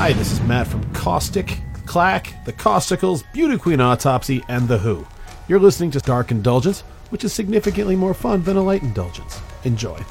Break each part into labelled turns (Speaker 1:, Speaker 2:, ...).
Speaker 1: Hi, this is Matt from Caustic, Klack, The Causticles, Beauty Queen Autopsy, and The Who. You're listening to Dark Indulgence, which is significantly more fun than a light indulgence. Enjoy.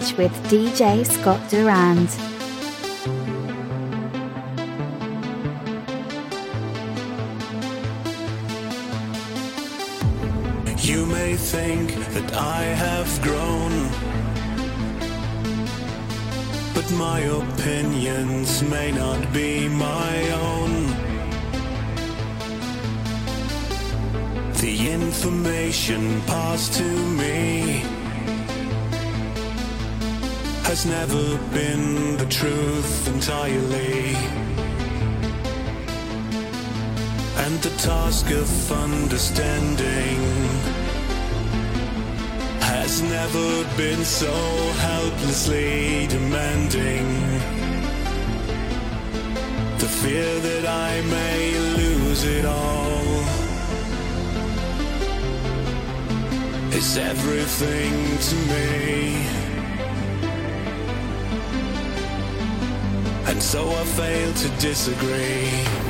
Speaker 2: Edge with DJ Scott Durand.
Speaker 3: You may think that I have grown, but my opinions may not be my own. The information passed to me has never been the truth entirely. And the task of understanding has never been so helplessly demanding. The fear that I may lose it all is everything to me. So I fail to disagree.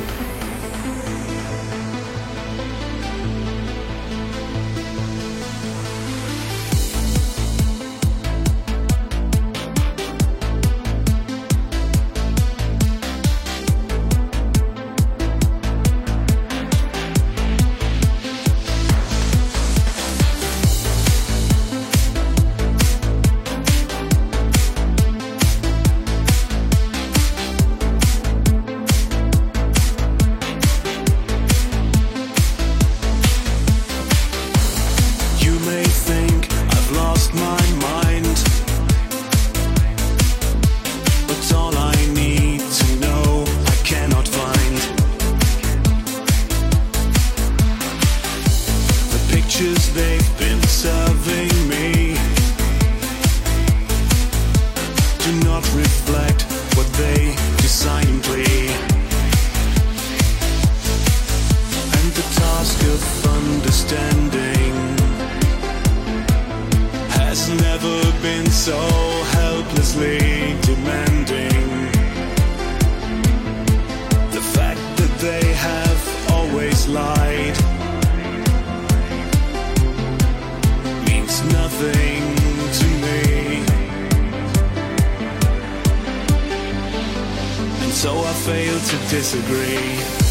Speaker 4: to disagree.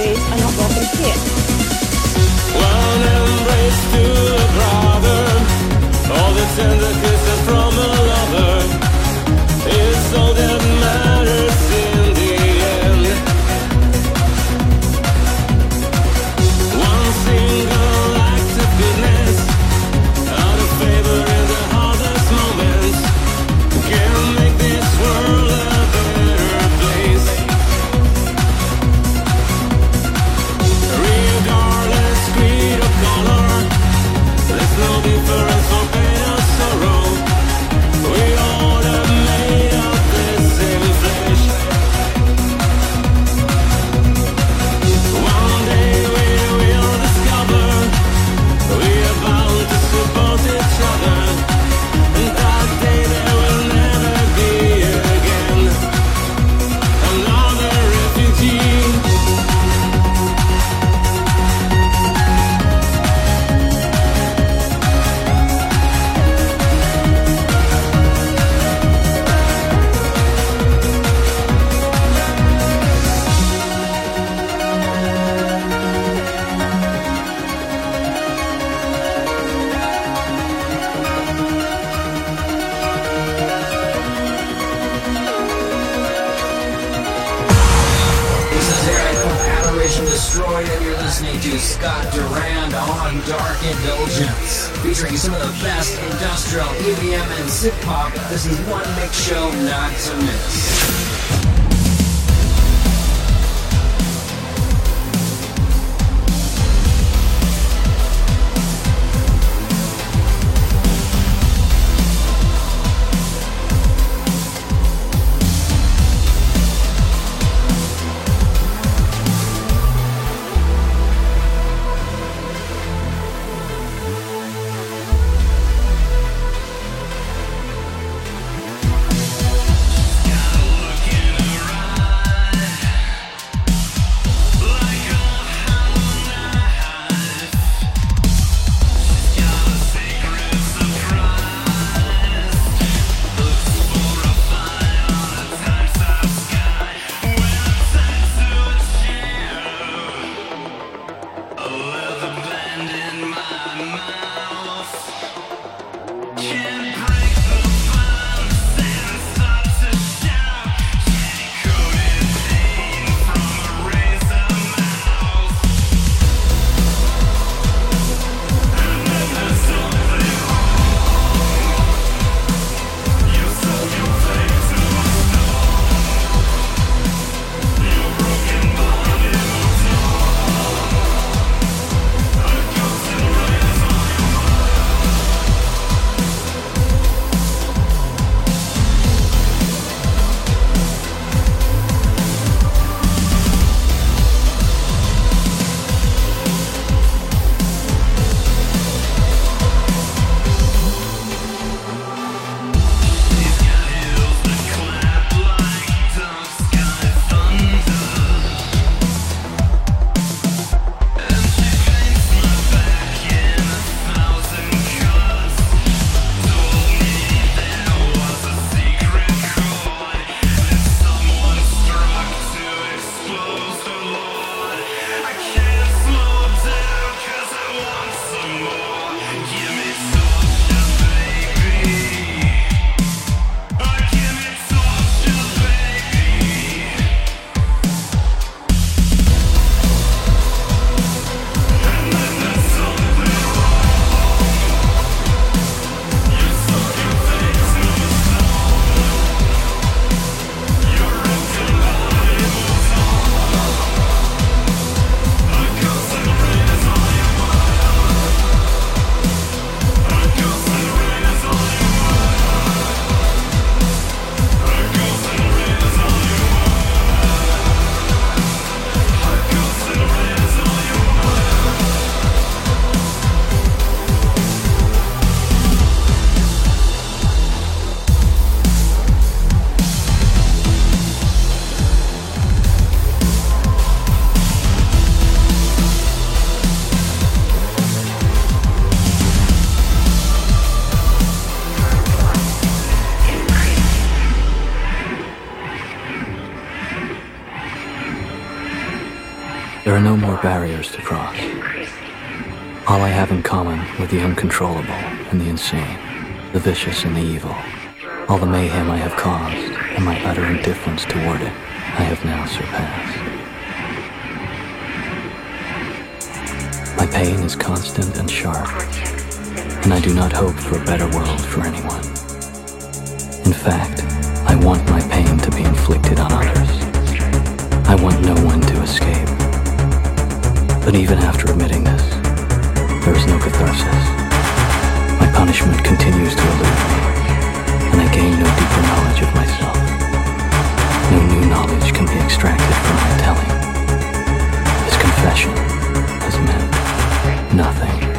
Speaker 4: DJs are
Speaker 5: not welcome here.
Speaker 4: One embrace to a brother, all the tender kisses.
Speaker 6: Barriers to cross. All I have in common with the uncontrollable and the insane, the vicious and the evil, all the mayhem I have caused and my utter indifference toward it, I have now surpassed. My pain is constant and sharp, and I do not hope for a better world for anyone. In fact, I want my pain to be inflicted on others. I want no one. But even after admitting this, there is no catharsis. My punishment continues to elude me, and I gain no deeper knowledge of myself. No new knowledge can be extracted from my telling. This confession has meant nothing.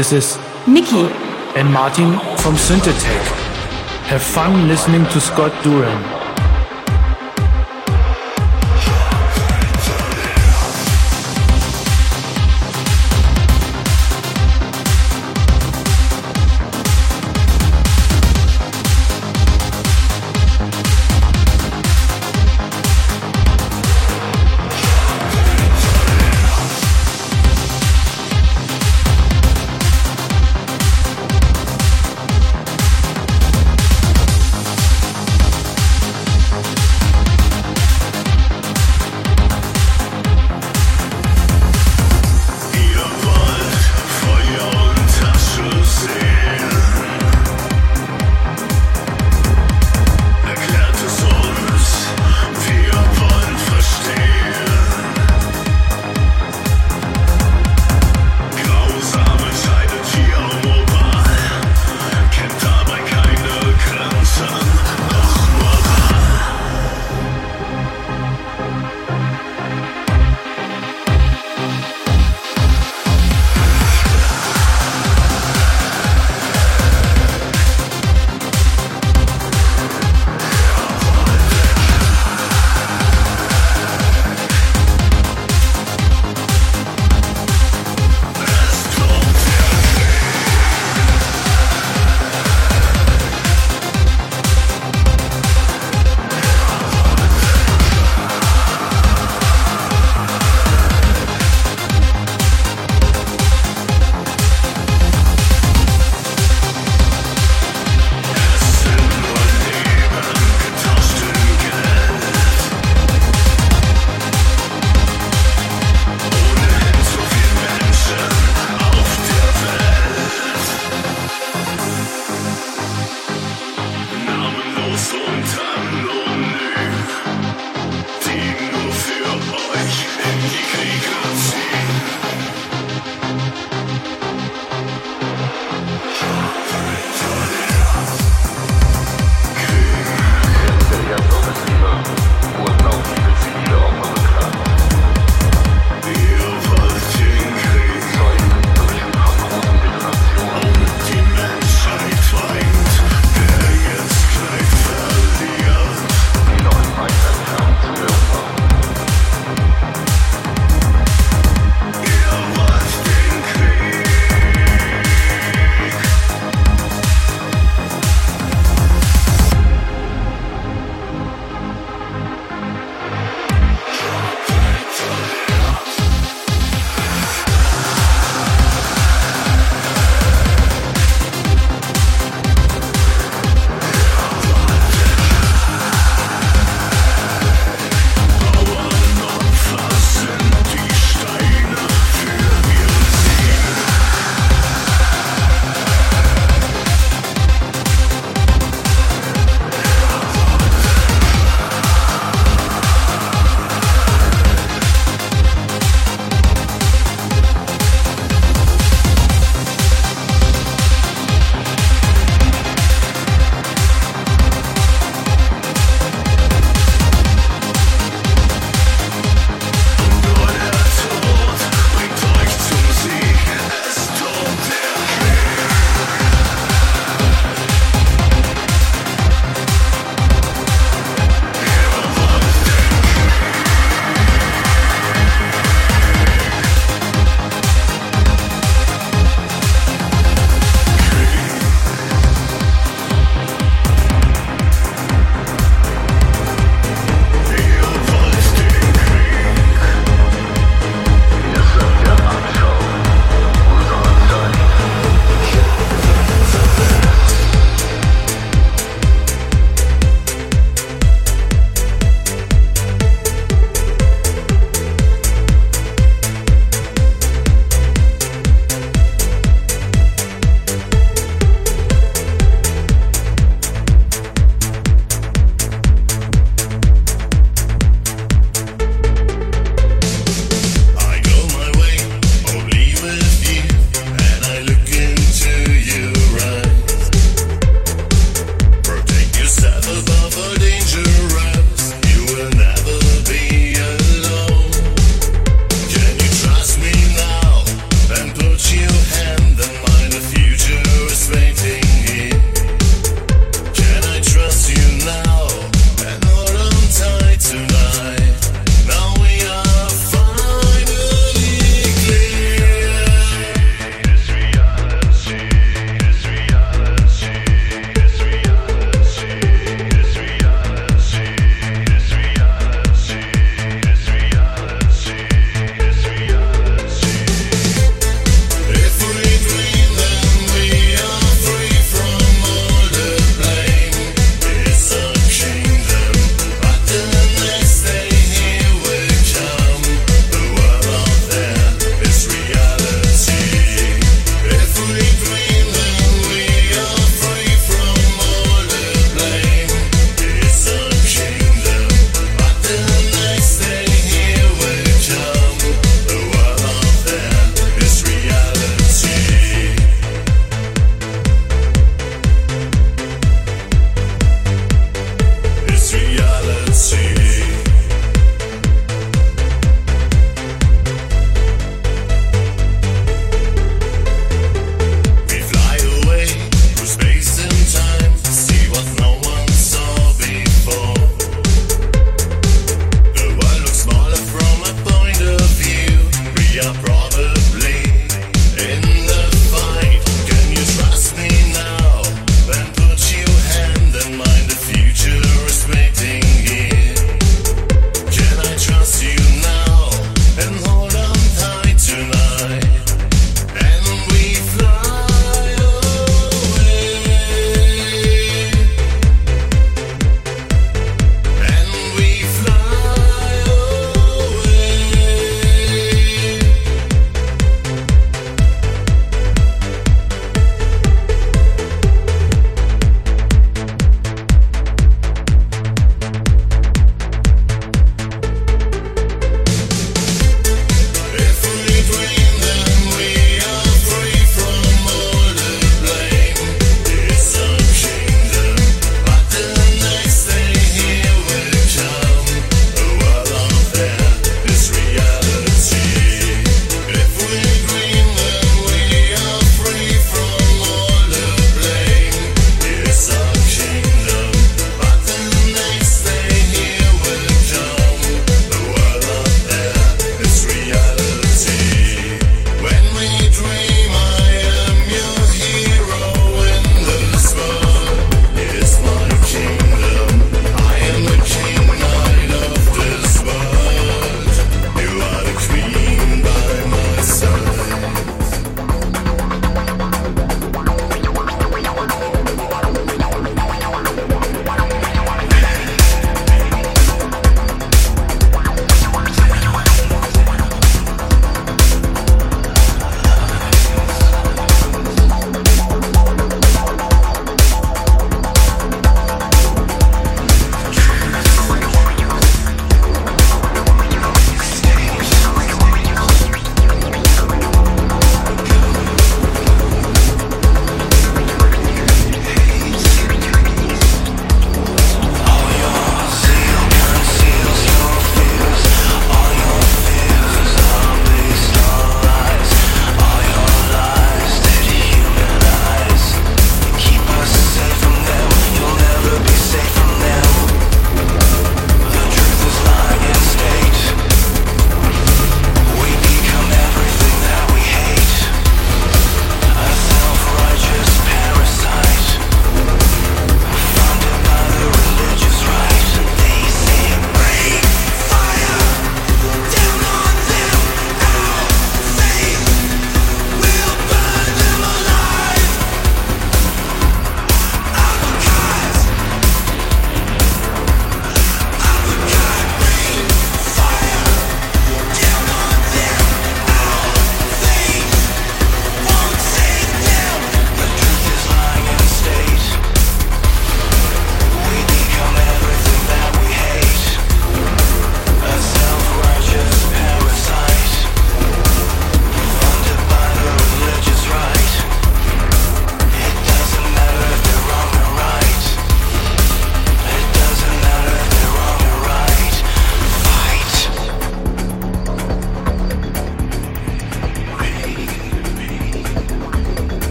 Speaker 7: This is
Speaker 8: Nikki.
Speaker 7: and Martin from Synthetech. Have fun listening to Scott Durand.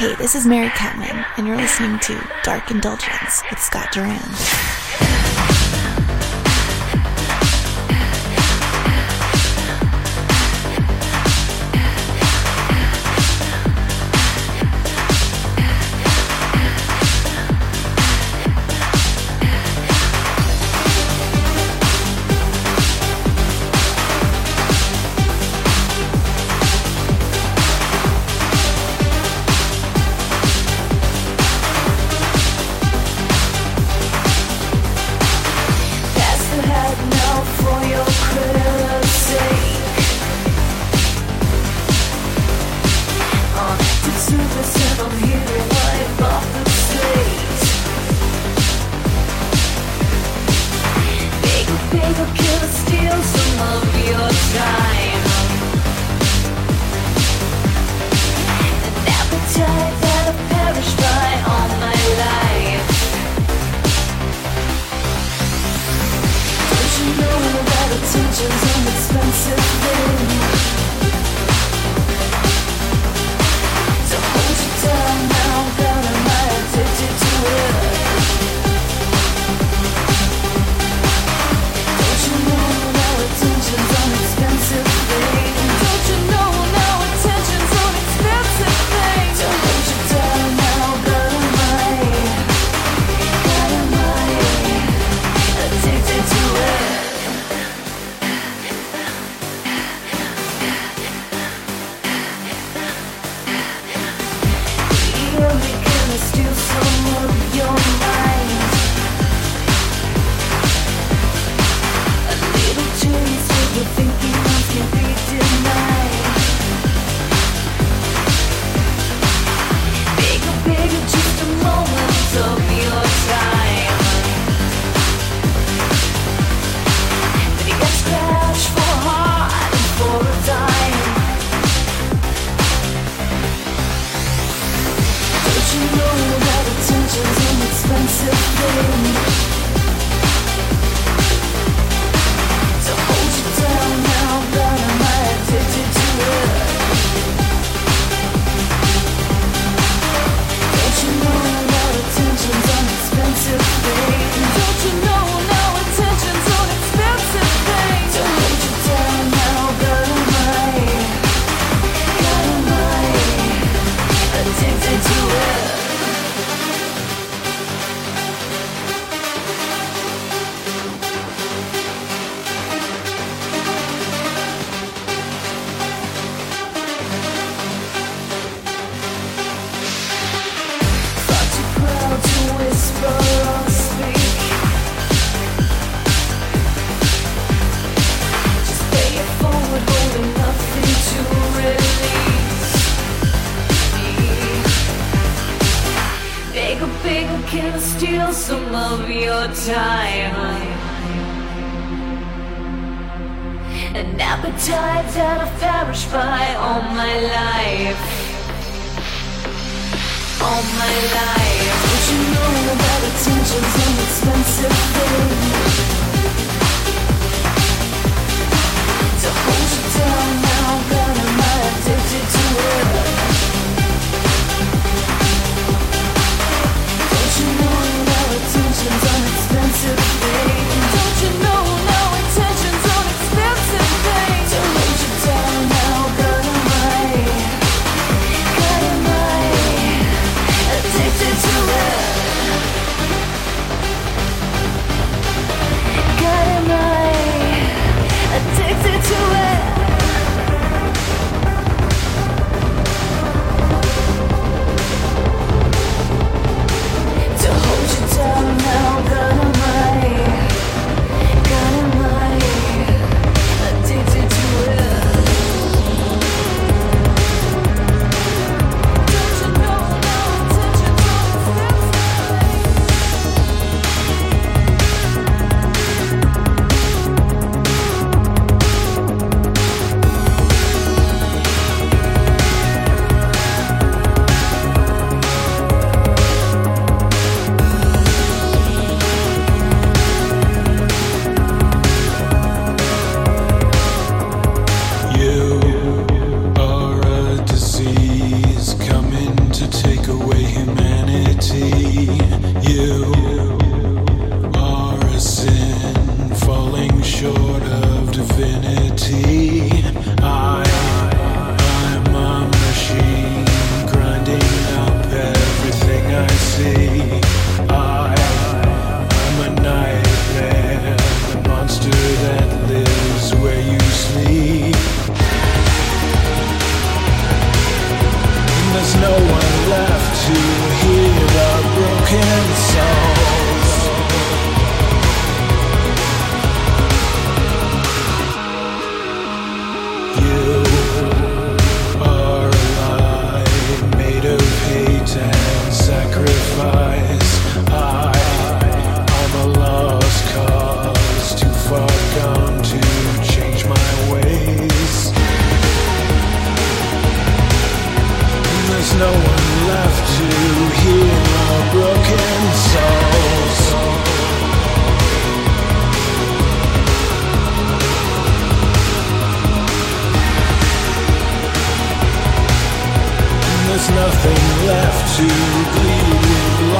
Speaker 8: Hey, this is Mary Catman, and you're listening to Dark Indulgence with Scott
Speaker 9: Durand. some of your time. An appetite that I've perished by all my life. All my life. Did you know that attention's an expensive thing? To hold you down now, but am I addicted to it?
Speaker 3: Intentions are expensive, baby. tell me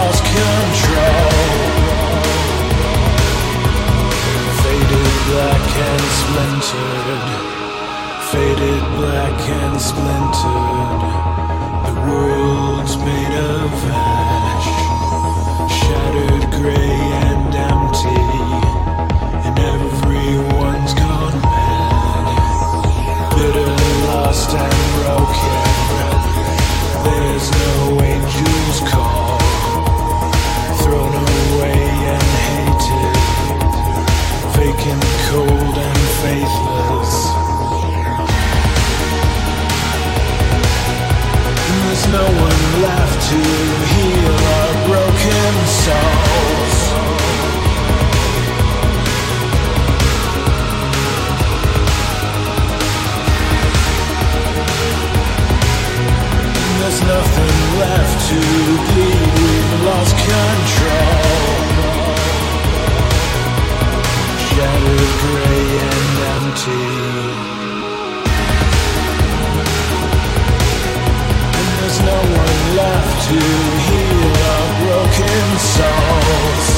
Speaker 3: lost control. Faded black and splintered. Faded black and splintered. The world's made of ash. To heal our broken souls. There's nothing left to bleed. We've lost control. Shattered, gray, and empty. There's no one left to heal our broken souls.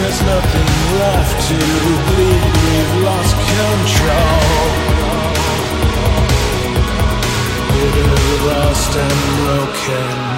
Speaker 3: There's nothing left to. We've lost control. Bitter, lost and broken.